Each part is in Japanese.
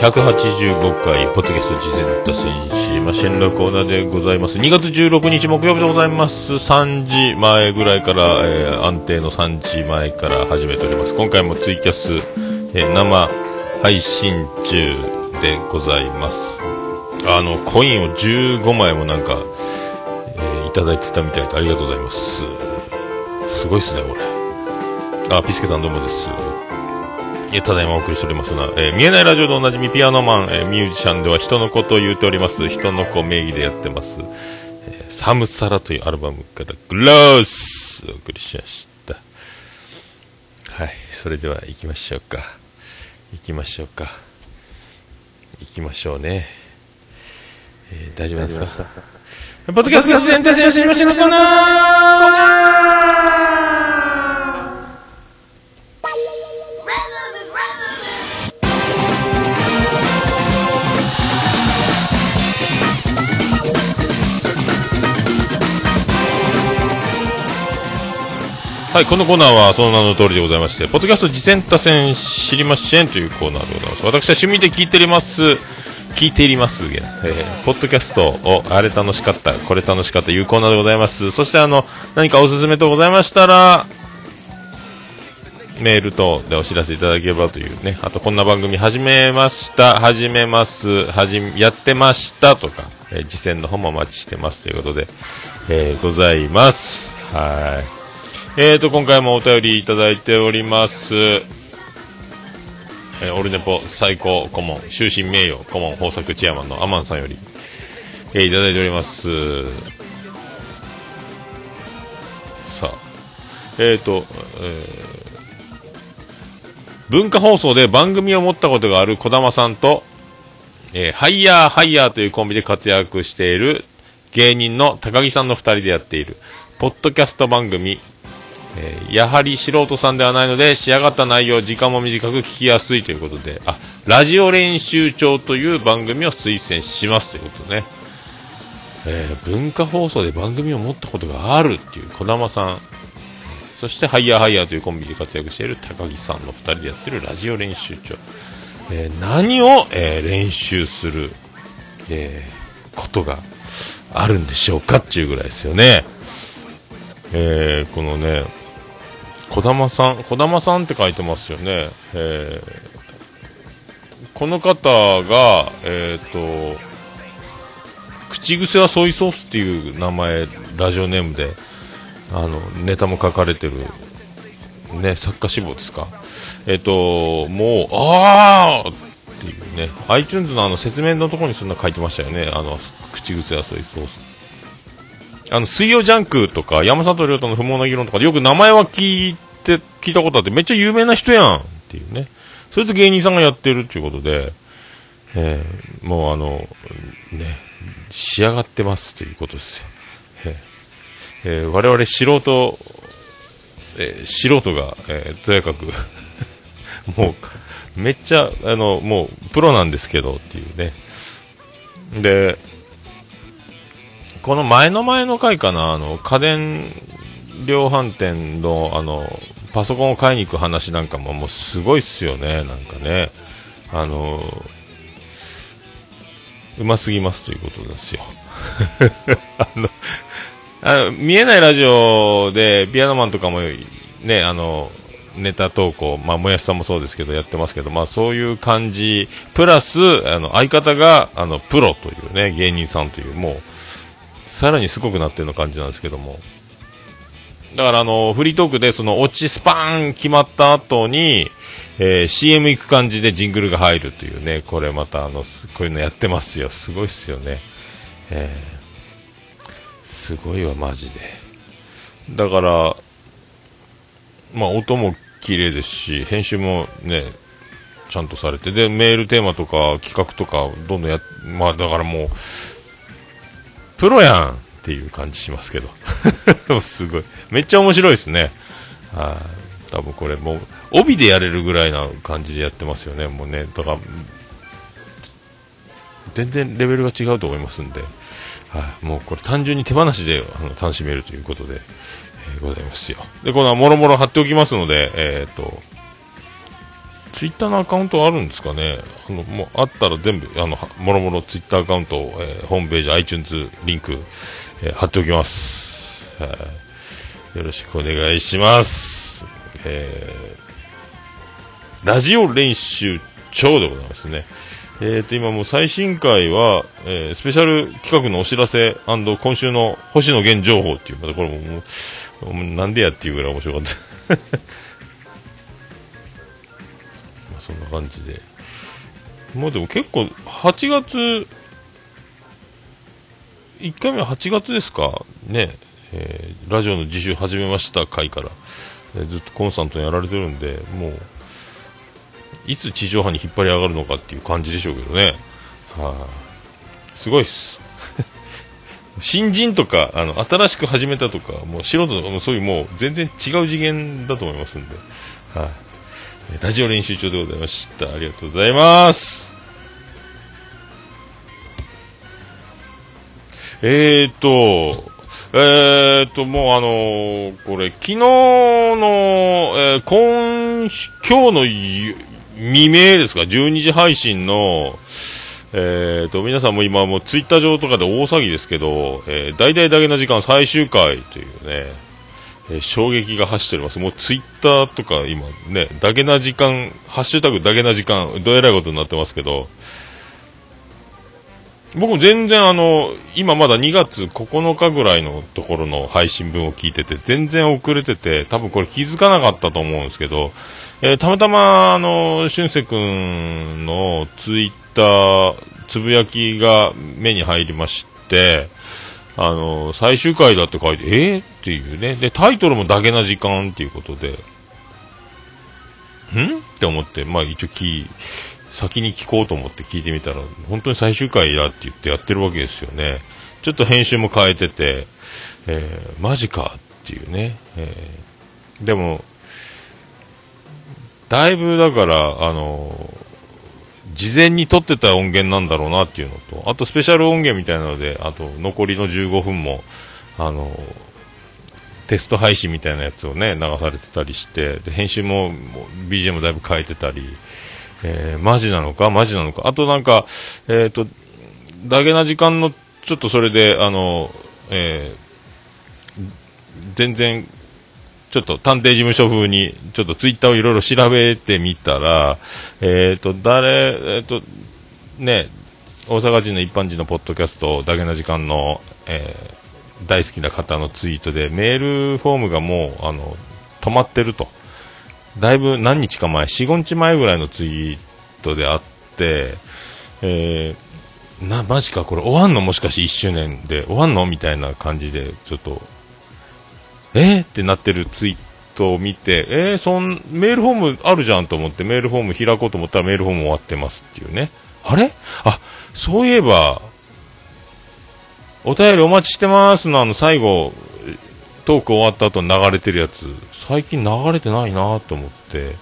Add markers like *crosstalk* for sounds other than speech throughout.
185回、ポッドキャスト事前達成し、まあ、シェンラコーナーでございます。2月16日木曜日でございます。3時前ぐらいから、えー、安定の3時前から始めております。今回もツイキャス、えー、生配信中でございます。あの、コインを15枚もなんか、えー、いただいてたみたいでありがとうございます。すごいっすね、これ。あ、ピスケさんどうもです。えただいまお送りしておりますのは、えー、見えないラジオでおなじみピアノマン、えー、ミュージシャンでは人のことを言うております。人の子名義でやってます。えー、サムサラというアルバムからグロースお送りしました。はい、それでは行きましょうか。行きましょうか。行きましょうね。えー、大丈夫ですか？ポッドキャストが自然体制を知りましのコーナーはい、このコーナーはその名の通りでございまして、ポッドキャスト次戦多戦知りませんというコーナーでございます。私は趣味で聞いております、聞いています、えー、ポッドキャストを、あれ楽しかった、これ楽しかったいうコーナーでございます。そしてあの、何かおすすめとございましたら、メール等でお知らせいただければというね、あとこんな番組始めました、始めます、はじやってましたとか、えー、次戦の方もお待ちしてますということで、えー、ございます。はい。えーと、今回もお便りいただいております。えー、オルネポ最高顧問、終身名誉顧問豊作チェアマンのアマンさんより、えー、いただいております。さあ、えーと、えー、文化放送で番組を持ったことがある児玉さんと、えー、ハイヤーハイヤーというコンビで活躍している芸人の高木さんの2人でやっている、ポッドキャスト番組、えー、やはり素人さんではないので仕上がった内容時間も短く聞きやすいということであラジオ練習帳という番組を推薦しますということね、えー、文化放送で番組を持ったことがあるっていう児玉さん。そしてハイヤーハイヤーというコンビで活躍している高木さんの2人でやってるラジオ練習帳、えー、何を、え練習する、えことがあるんでしょうかっていうぐらいですよね。え、このね児玉さん、児玉さんって書いてますよね。えー、この方が、えっ、ー、と、口癖はソイソースっていう名前、ラジオネームで、あの、ネタも書かれてる、ね、作家志望ですか。えっ、ー、と、もう、あーっていうね、iTunes のあの説明のところにそんな書いてましたよね。あの、口癖はソイソース。あの、水曜ジャンクとか、山里亮太の不毛な議論とかでよく名前は聞いて、聞いたことあって、めっちゃ有名な人やんっていうね。それと芸人さんがやってるっていうことで、えー、もうあの、ね、仕上がってますっていうことですよ。えー、我々素人、えー、素人が、えー、とやかく *laughs* もう、めっちゃ、あの、もう、プロなんですけどっていうね。で、この前の前の回かな、あの、家電量販店の、あの、パソコンを買いに行く話なんかももうすごいっすよね、なんかね。あの、うますぎますということですよ。*laughs* あの、あの見えないラジオでピアノマンとかもね、あの、ネタ投稿、まあ、もやしさんもそうですけど、やってますけど、まあ、そういう感じ、プラス、あの、相方が、あの、プロというね、芸人さんという、もう、さらにすごくなってるの感じなんですけども。だからあの、フリートークでそのオチスパーン決まった後に、えー、CM 行く感じでジングルが入るというね、これまたあの、こういうのやってますよ。すごいっすよね。えー、すごいわ、マジで。だから、まあ音も綺麗ですし、編集もね、ちゃんとされて、で、メールテーマとか企画とか、どんどんや、まあだからもう、プロやんっていう感じしますけど。*laughs* すごい。めっちゃ面白いですね。はい、多分これもう、帯でやれるぐらいな感じでやってますよね。もうね、だから、全然レベルが違うと思いますんで、はい、もうこれ単純に手放しであの楽しめるということで、えー、ございますよ。で、このもろもろ貼っておきますので、えっ、と、ツイッターのアカウントあるんですかね？あの、もうあったら全部、あの、もろもろツイッターアカウント、えー、ホームページ、iTunes リンク、えー、貼っておきます。はい、よろしくお願いします。えー、ラジオ練習長でございますね。えーと、今もう最新回は、えー、スペシャル企画のお知らせ今週の星野源情報っていう、またこれももう、なんでやっていうぐらい面白かった。そんな感じで。もうでも結構、8月、1回目は8月ですか？ね、えー、ラジオの自習始めました回から、えー、ずっとコンスタントにやられてるんで、もう、いつ地上波に引っ張り上がるのかっていう感じでしょうけどね。はあ、すごいっす。*laughs* 新人とか、あの、新しく始めたとか、もう素人とか、そういうもう全然違う次元だと思いますんで。はい、あ、ラジオ練習中でございました。ありがとうございます。えーと、えーと、もうあのー、これ、昨日の、えー、今、今日の未明ですか、12時配信の、えーと、皆さんも今もうツイッター上とかで大騒ぎですけど、えー、大々だけの時間最終回というね、え、衝撃が走っております。もうツイッターとか今ね、だけな時間、ハッシュタグだけな時間、どえらいことになってますけど、僕も全然あの、今まだ2月9日ぐらいのところの配信分を聞いてて、全然遅れてて、多分これ気づかなかったと思うんですけど、えー、たまたま、あの、俊くんのツイッター、つぶやきが目に入りまして、あの、最終回だって書いて、え？ー、っていうね。で、タイトルもだけな時間っていうことで、ん？って思って、まあ一応聞、先に聞こうと思って聞いてみたら、本当に最終回だって言ってやってるわけですよね。ちょっと編集も変えてて、えー、マジかっていうね。えー、でも、だいぶだから、あの事前に撮ってた音源なんだろうなっていうのと、あとスペシャル音源みたいなので、あと残りの15分も、あのテスト配信みたいなやつをね、流されてたりして、で編集も BGM だいぶ変えてたり、えー、マジなのか？マジなのか？あとなんか、えっ、ー、と、だけな時間の、ちょっとそれで、あの、えー、全然ちょっと探偵事務所風に、ちょっとツイッターをいろいろ調べてみたら、えっ、ー、と、誰、えっ、ー、と、ね、大阪人の一般人のポッドキャストだけの時間の、えー、大好きな方のツイートで、メールフォームがもう、あの、止まってると。だいぶ何日か前、4、5日前ぐらいのツイートであって、えー、な、マジか、これ終わんの？もしかして1周年で、終わんの？みたいな感じで、ちょっと、え？ー、ってなってるツイートを見て、えー、そん、メールフォームあるじゃんと思ってメールフォーム開こうと思ったらメールフォーム終わってますっていうね。あれ？あ、そういえば、お便りお待ちしてますのあの最後、トーク終わった後に流れてるやつ、最近流れてないなと思って、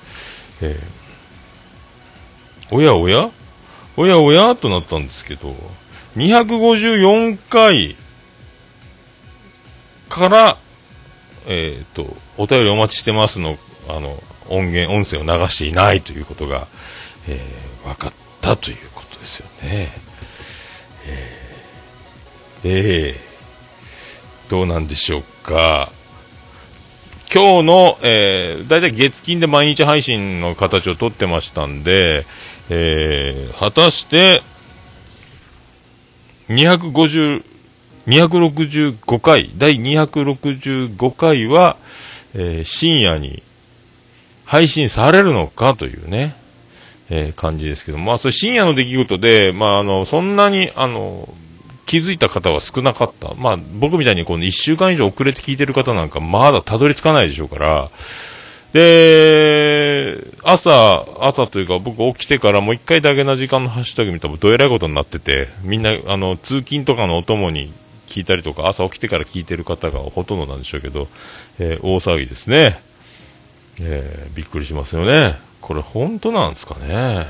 えー、おやおや？おやおや？となったんですけど、254回から、えっ、と、お便りお待ちしてますの、あの、音源、音声を流していないということが、えー、分かったということですよね。えー、えー、どうなんでしょうか。今日の、えー、だいたい月金で毎日配信の形をとってましたんで、えー、果たして、250、265回、第265回は、えー、深夜に配信されるのかというね、えー、感じですけど、まあ、それ深夜の出来事で、まあ、あの、そんなに、あの、気づいた方は少なかった。まあ、僕みたいにこの1週間以上遅れて聞いてる方なんか、まだたどり着かないでしょうから、で、朝、朝というか僕起きてからもう一回だけな時間のハッシュタグ見たらどえらいことになってて、みんな、あの、通勤とかのお供に聞いたりとか、朝起きてから聞いてる方がほとんどなんでしょうけど、えー、大騒ぎですね。えー、びっくりしますよね。これ本当なんですかね。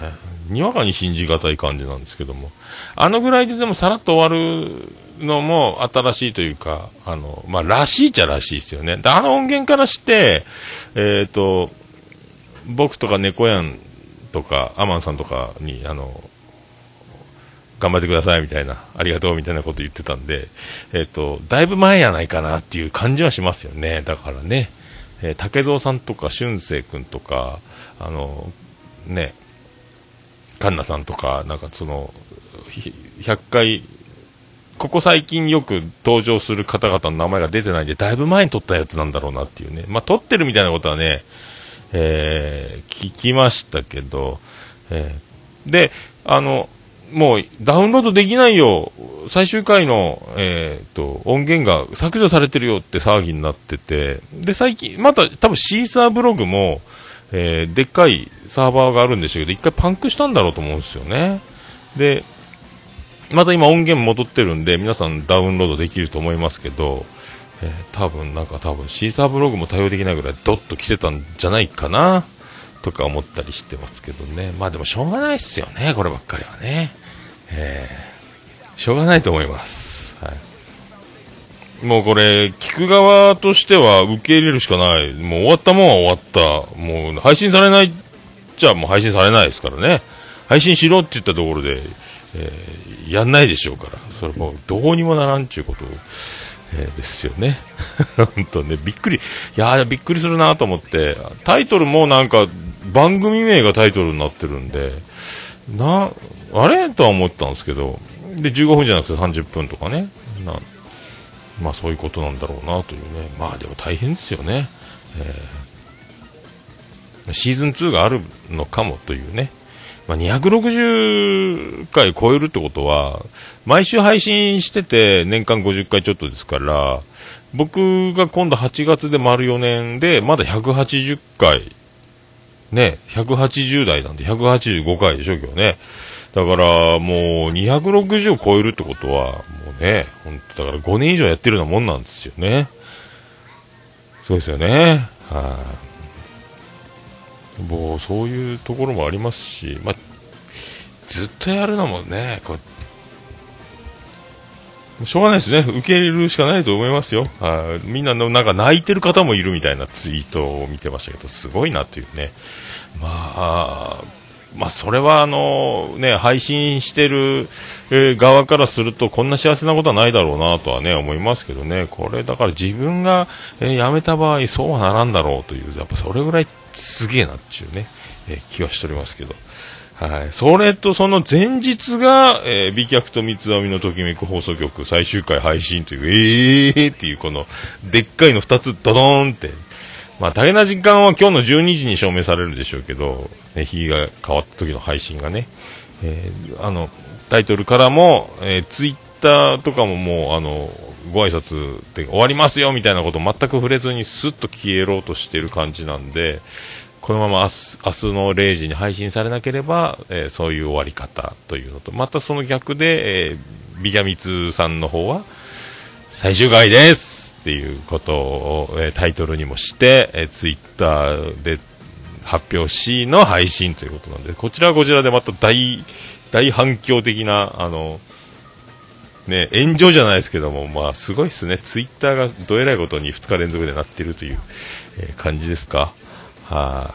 にわかに信じがたい感じなんですけども。あのぐらいででもさらっと終わるのも新しいというか、あの、まあ、らしいっちゃらしいですよね。で、あの音源からして、えっ、ー、と、僕とか猫やんとか、アマンさんとかに、あの、頑張ってくださいみたいな、ありがとうみたいなこと言ってたんで、えっ、ー、と、だいぶ前やないかなっていう感じはしますよね。だからね、えー、竹蔵さんとか、俊く君とか、あの、ね、カンナさんとか、なんかその、100回、ここ最近よく登場する方々の名前が出てないんで、だいぶ前に撮ったやつなんだろうなっていうね。まあ、撮ってるみたいなことはね、えー、聞きましたけど、えー、で、あの、もうダウンロードできないよ、最終回の、えーと、音源が削除されてるよって騒ぎになってて、で、最近、また多分シーサーブログも、えー、でっかいサーバーがあるんでしょうけど、一回パンクしたんだろうと思うんですよね。で、また今音源戻ってるんで、皆さんダウンロードできると思いますけど、えー、多分なんか多分シーサーブログも対応できないぐらいドッと来てたんじゃないかな。とか思ったりしてますけどね。まあでもしょうがないっすよね、こればっかりはね。えー、しょうがないと思います。はい。もうこれ、聞く側としては受け入れるしかない。もう終わったもんは終わった。もう配信されないじゃもう配信されないですからね。配信しろって言ったところで、えー、やんないでしょうから。それもうどうにもならんちゅうこと。えー、ですよね。*laughs* 本当ね、びっくり。いやびっくりするなと思って、タイトルもなんか、番組名がタイトルになってるんで、な、あれ？とは思ったんですけど、で、15分じゃなくて30分とかね、なまあそういうことなんだろうなというね、まあでも大変ですよね。えー、シーズン2があるのかもというね、まあ、260回超えるってことは、毎週配信してて年間50回ちょっとですから、僕が今度8月で丸4年で、まだ180回ね、180代なんで185回でしょ、今日ね。だから、もう、260を超えるってことは、もうね、本当だから5年以上やってるようなもんなんですよね。そうですよね。はい、もう、そういうところもありますし、まあ、ずっとやるのもね、こしょうがないですね。受け入れるしかないと思いますよ。あみんなのなんか泣いてる方もいるみたいなツイートを見てましたけど、すごいなっていうね。まあ、まあ、それはあの、ね、配信してる、え、側からすると、こんな幸せなことはないだろうなとはね、思いますけどね。これ、だから自分が、え、辞めた場合、そうはならんだろうという、やっぱそれぐらいすげえなっていうね、え、気はしておりますけど。はい。それとその前日が、えー、美脚と三つ編みのときめく放送局最終回配信という、えーっていうこの、でっかいの二つドドーンって。まあ大変な時間は今日の12時に証明されるでしょうけど、ね、日が変わった時の配信がね。えー、あの、タイトルからも、えー、ツイッターとかももう、あの、ご挨拶で終わりますよみたいなこと全く触れずにスッと消えろうとしてる感じなんで、このまま明日明日の0時に配信されなければ、えー、そういう終わり方というのと、またその逆で、えー、ビギャミツさんの方は、最終回ですっていうことを、えー、タイトルにもして、えー、ツイッターで発表しの配信ということなんで、こちらはこちらでまた大、大反響的な、あの、ね、炎上じゃないですけども、まあ、すごいっすね。ツイッターがどえらいことに2日連続でなってるという、えー、感じですか？は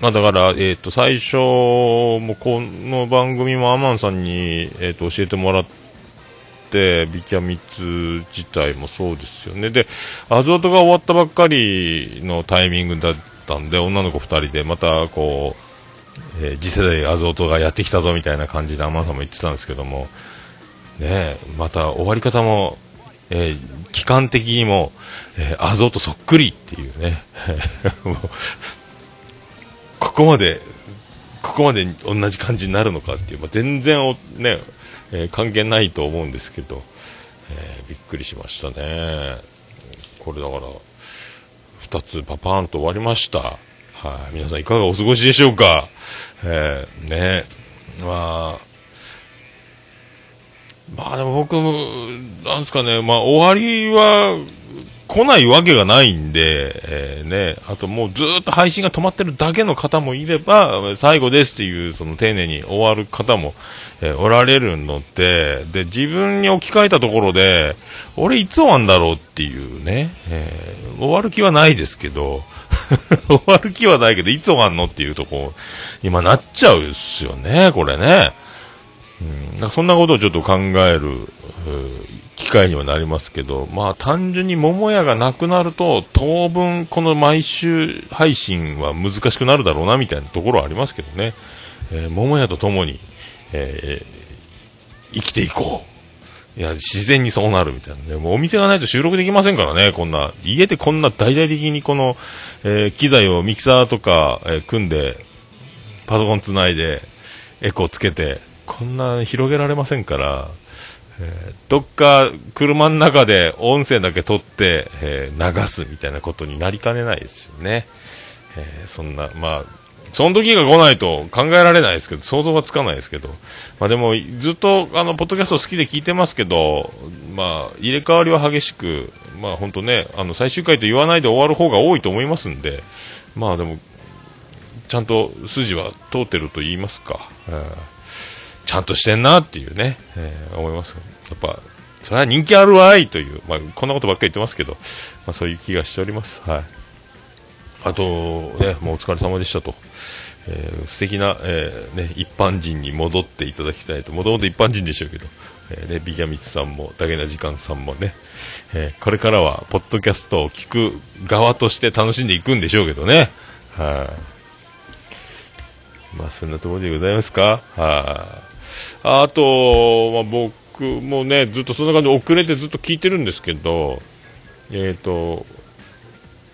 い、まあ、だから、え、ー、と、最初もこの番組もアマンさんに、えっ、ー、と、教えてもらって、ビキャミツ自体もそうですよね。で、アゾートが終わったばっかりのタイミングだったんで、女の子2人でまたこう、えー、次世代アゾートがやってきたぞみたいな感じでアマンさんも言ってたんですけども、ねまた終わり方も、えー期間的にも、えー、アゾートそっくりっていうね。*laughs* ここまでここまで同じ感じになるのかっていう、まあ、全然お、ねえー、関係ないと思うんですけど、えー、びっくりしましたね。これだから2つパパーンと終わりました。はい、皆さんいかがお過ごしでしょうか？えー、ね。まあまあでも僕も、なんですかね、まあ終わりは、来ないわけがないんで、えー、ね、あともうずっと配信が止まってるだけの方もいれば、最後ですっていう、その丁寧に終わる方も、えー、おられるので、で、自分に置き換えたところで、俺いつ終わんだろうっていうね、えー、終わる気はないですけど、*laughs* 終わる気はないけど、いつ終わんのっていうとこ、今なっちゃうっすよね、これね。うん、そんなことをちょっと考える、機会にはなりますけど、まあ単純に桃屋がなくなると、当分この毎週配信は難しくなるだろうなみたいなところはありますけどね。えー、桃屋と共に、えー、生きていこう。いや、自然にそうなるみたいなね。もうお店がないと収録できませんからね、こんな。家でこんな大々的にこの、えー、機材をミキサーとか、え、組んで、パソコンつないで、エコーつけて、こんな広げられませんから、えー、どっか車の中で音声だけ撮って、えー、流すみたいなことになりかねないですよね。えー、そんな、まあ、その時が来ないと考えられないですけど、想像はつかないですけど、まあでも、ずっと、あの、ポッドキャスト好きで聞いてますけど、まあ、入れ替わりは激しく、まあ本当ね、あの、最終回と言わないで終わる方が多いと思いますんで、まあでも、ちゃんと筋は通ってると言いますか。えーちゃんとしてんなっていうね、えー、思います。やっぱ、それは人気あるわいという、まあ、こんなことばっかり言ってますけど、まあ、そういう気がしております。はい。あと、ね、もうお疲れ様でしたと。えー、素敵な、えー、ね、一般人に戻っていただきたいと。もともと一般人でしょうけど、えー、ね、ビギャミツさんも、ダゲな時間さんもね、えー、これからは、ポッドキャストを聞く側として楽しんでいくんでしょうけどね。はい、まあ、そんなところでございますか。はい、ああと、まあ、僕もね、ずっとそんな感じで遅れてずっと聞いてるんですけど、えっ、ー、と、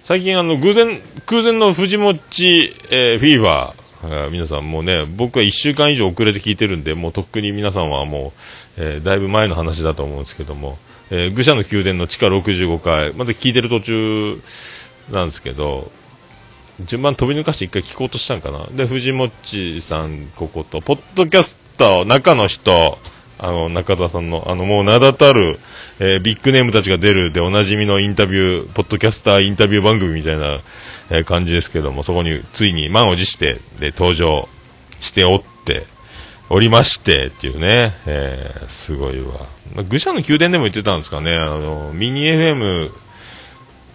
最近あの、偶然、空前の藤もち、えー、フィーバー、皆さんもうね、僕は1週間以上遅れて聞いてるんで、もうとっくに皆さんはもう、えー、だいぶ前の話だと思うんですけども、えー、愚者の宮殿の地下65階、まだ聞いてる途中なんですけど、順番飛び抜かして一回聞こうとしたんかな。で、藤もちさん、ここと、ポッドキャスト、中の人、あの、中澤さんの、あの、もう名だたる、えー、ビッグネームたちが出るでおなじみのインタビュー、ポッドキャスターインタビュー番組みたいな、えー、感じですけども、そこについに満を持して、で、登場しておって、おりまして、っていうね、えー、すごいわ。愚者の宮殿でも言ってたんですかね、あの、ミニ FM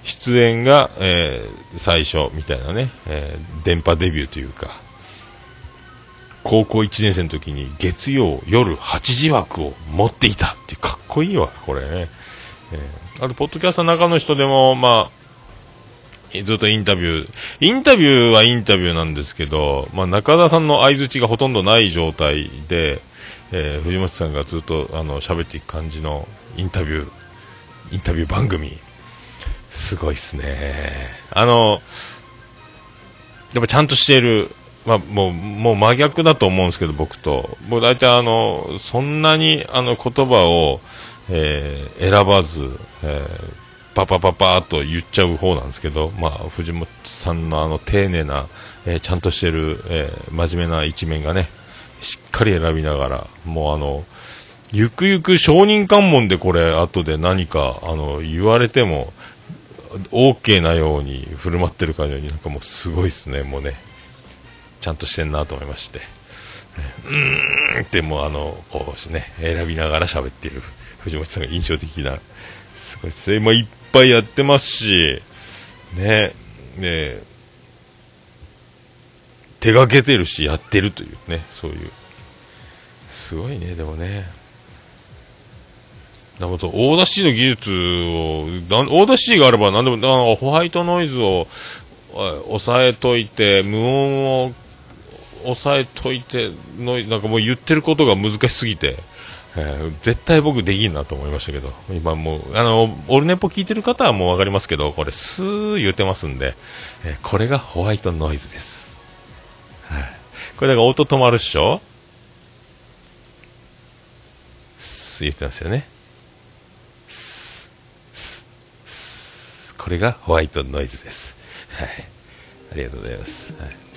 出演が、えー、最初みたいなね、えー、電波デビューというか、高校1年生の時に月曜夜8時枠を持っていたってかっこいいわ、これね。えー、あと、ポッドキャストの中の人でも、まあ、ずっとインタビュー、インタビューはインタビューなんですけど、まあ、中田さんの相づちがほとんどない状態で、えー、藤本さんがずっとあの喋っていく感じのインタビュー、インタビュー番組、すごいっすね。あの、やっぱちゃんとしているまあ、もう、もう真逆だと思うんですけど、僕と。僕大体あの、そんなにあの言葉を、えー、選ばず、えー、パパパパーと言っちゃう方なんですけど、まあ、藤本さんのあの丁寧な、えー、ちゃんとしてる、えー、真面目な一面がね、しっかり選びながら、もうあの、ゆくゆく承認喚問でこれ、後で何か、あの、言われても、OK なように振る舞ってるかのように、なんかもうすごいっすね、もうね。ちゃんとしてんなと思いまして、うーんってもうあの、こうね、選びながら喋っている藤本さんが印象的な、すごいですね。まあ、いっぱいやってますし、ね、ね、手がけてるし、やってるというね、そういう。すごいね、でもね。なるほど、 Audacity の技術を、 Audacity があれば何でも、ホワイトノイズを抑えといて、無音を抑えといての、なんかもう言ってることが難しすぎて、えー、絶対僕できんなと思いましたけど、今もう、あの、オルネポ聞いてる方はもうわかりますけど、これ、スー言うてますんで、えー、これがホワイトノイズです。はい、これだから音止まるっしょ？スー言ってますよね。スススこれがホワイトノイズです。はい。ありがとうございます。はい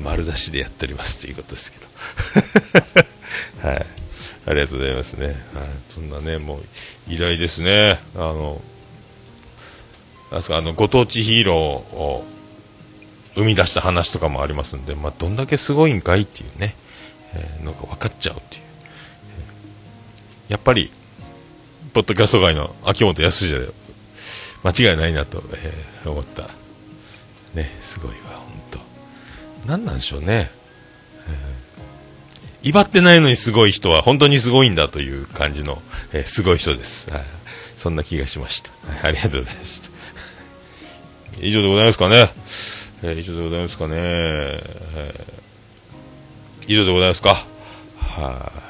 丸出しでやっておりますということですけど。*laughs* はい。ありがとうございますね。はい。そんなね、もう、依頼ですね。あの、なんすか、あの、ご当地ヒーローを生み出した話とかもありますんで、まあ、どんだけすごいんかいっていうね、えー、のが分かっちゃうっていう。やっぱり、ポッドキャスト界の秋元康で間違いないなと、えー、思った。ね、すごいわ、本何なんでしょうね。えー、威張ってないのにすごい人は本当にすごいんだという感じの、えー、すごい人です。はい。そんな気がしました。はい、ありがとうございました。*laughs* 以上でございますかね。えー、以上でございますかね。えー、以上でございますか。はい、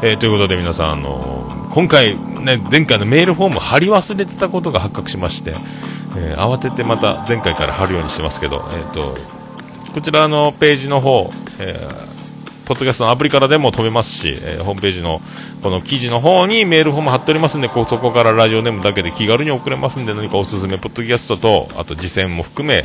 えー、ということで皆さん、あのー、今回、ね、前回のメールフォーム貼り忘れてたことが発覚しまして、えー、慌ててまた前回から貼るようにしてますけど、えーと、こちらのページの方、えポッドキャストのアプリからでも飛べますし、えホームページのこの記事の方にメールフォーム貼っておりますんで、こうそこからラジオネームだけで気軽に送れますんで、何かおすすめポッドキャストと、あと次戦も含め、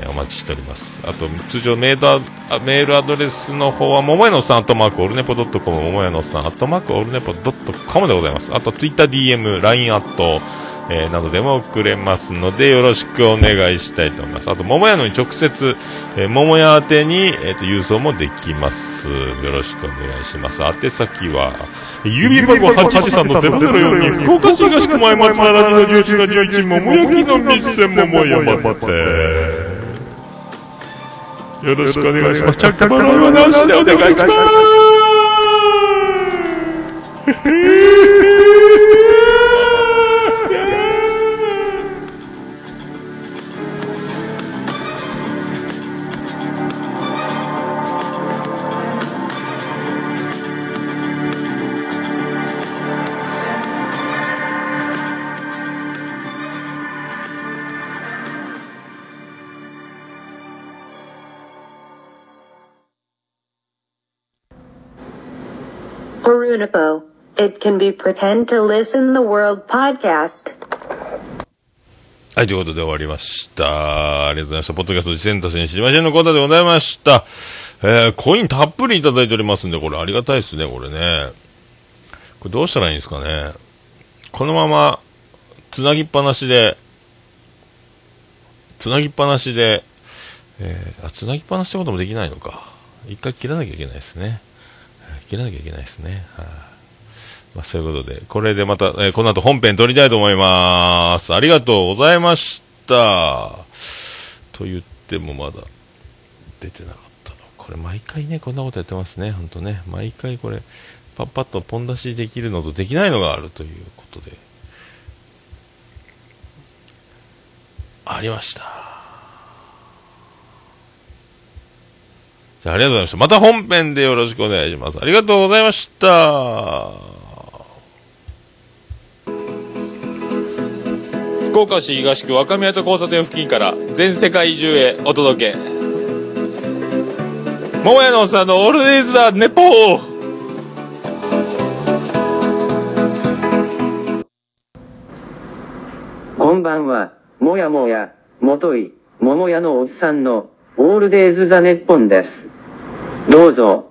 えー、お待ちしております。あと、通常メールメールアドレスの方は、ももやのさん、アットマーク、オルネポドットコム、ももやのさん、アットマーク、オルネポドットコムでございます。あと、ツイッター DM、LINE アット、えー、などでも送れますので、よろしくお願いしたいと思います。あと、桃屋のに直接、えー、桃屋宛てに、えっ、ー、と、郵送もできます。よろしくお願いします。宛先は、郵便番号883の004福岡市東区前松原2の11の11桃焼きの店桃屋まで。よろしくお願いします。着払いはなしでお願いします。Unipo. It can be pretend to listen the world podcast. はい、ということで終わりました。ありがとうございました。ポッドキャストセンタ選知りませんのコーナーでございました。えー、コインたっぷりいただいておりますんで、これありがたいですね、これね。これどうしたらいいんですかね。このまま、つなぎっぱなしで、つなぎっぱなしで、えー、あ、つなぎっぱなしってこともできないのか。一回切らなきゃいけないですね。切らなきゃいけないですね。はあ、まあ、そういうことで、これでまた、えー、この後本編撮りたいと思います。ありがとうございました。と言ってもまだ出てなかったの。これ毎回ね、こんなことやってますね。ほんとね。毎回これ、パッパッとポン出しできるのとできないのがあるということで。ありました。じゃあ、ありがとうございました。また本編でよろしくお願いします。ありがとうございました。福岡市東区若宮と交差点付近から全世界中へお届け。桃屋のおっさんのオールディーズ・ザ・ネポーこんばんは、もやもや、もとい、桃屋のおっさんの、オールデイズ・ザ・ネッポンです。どうぞ。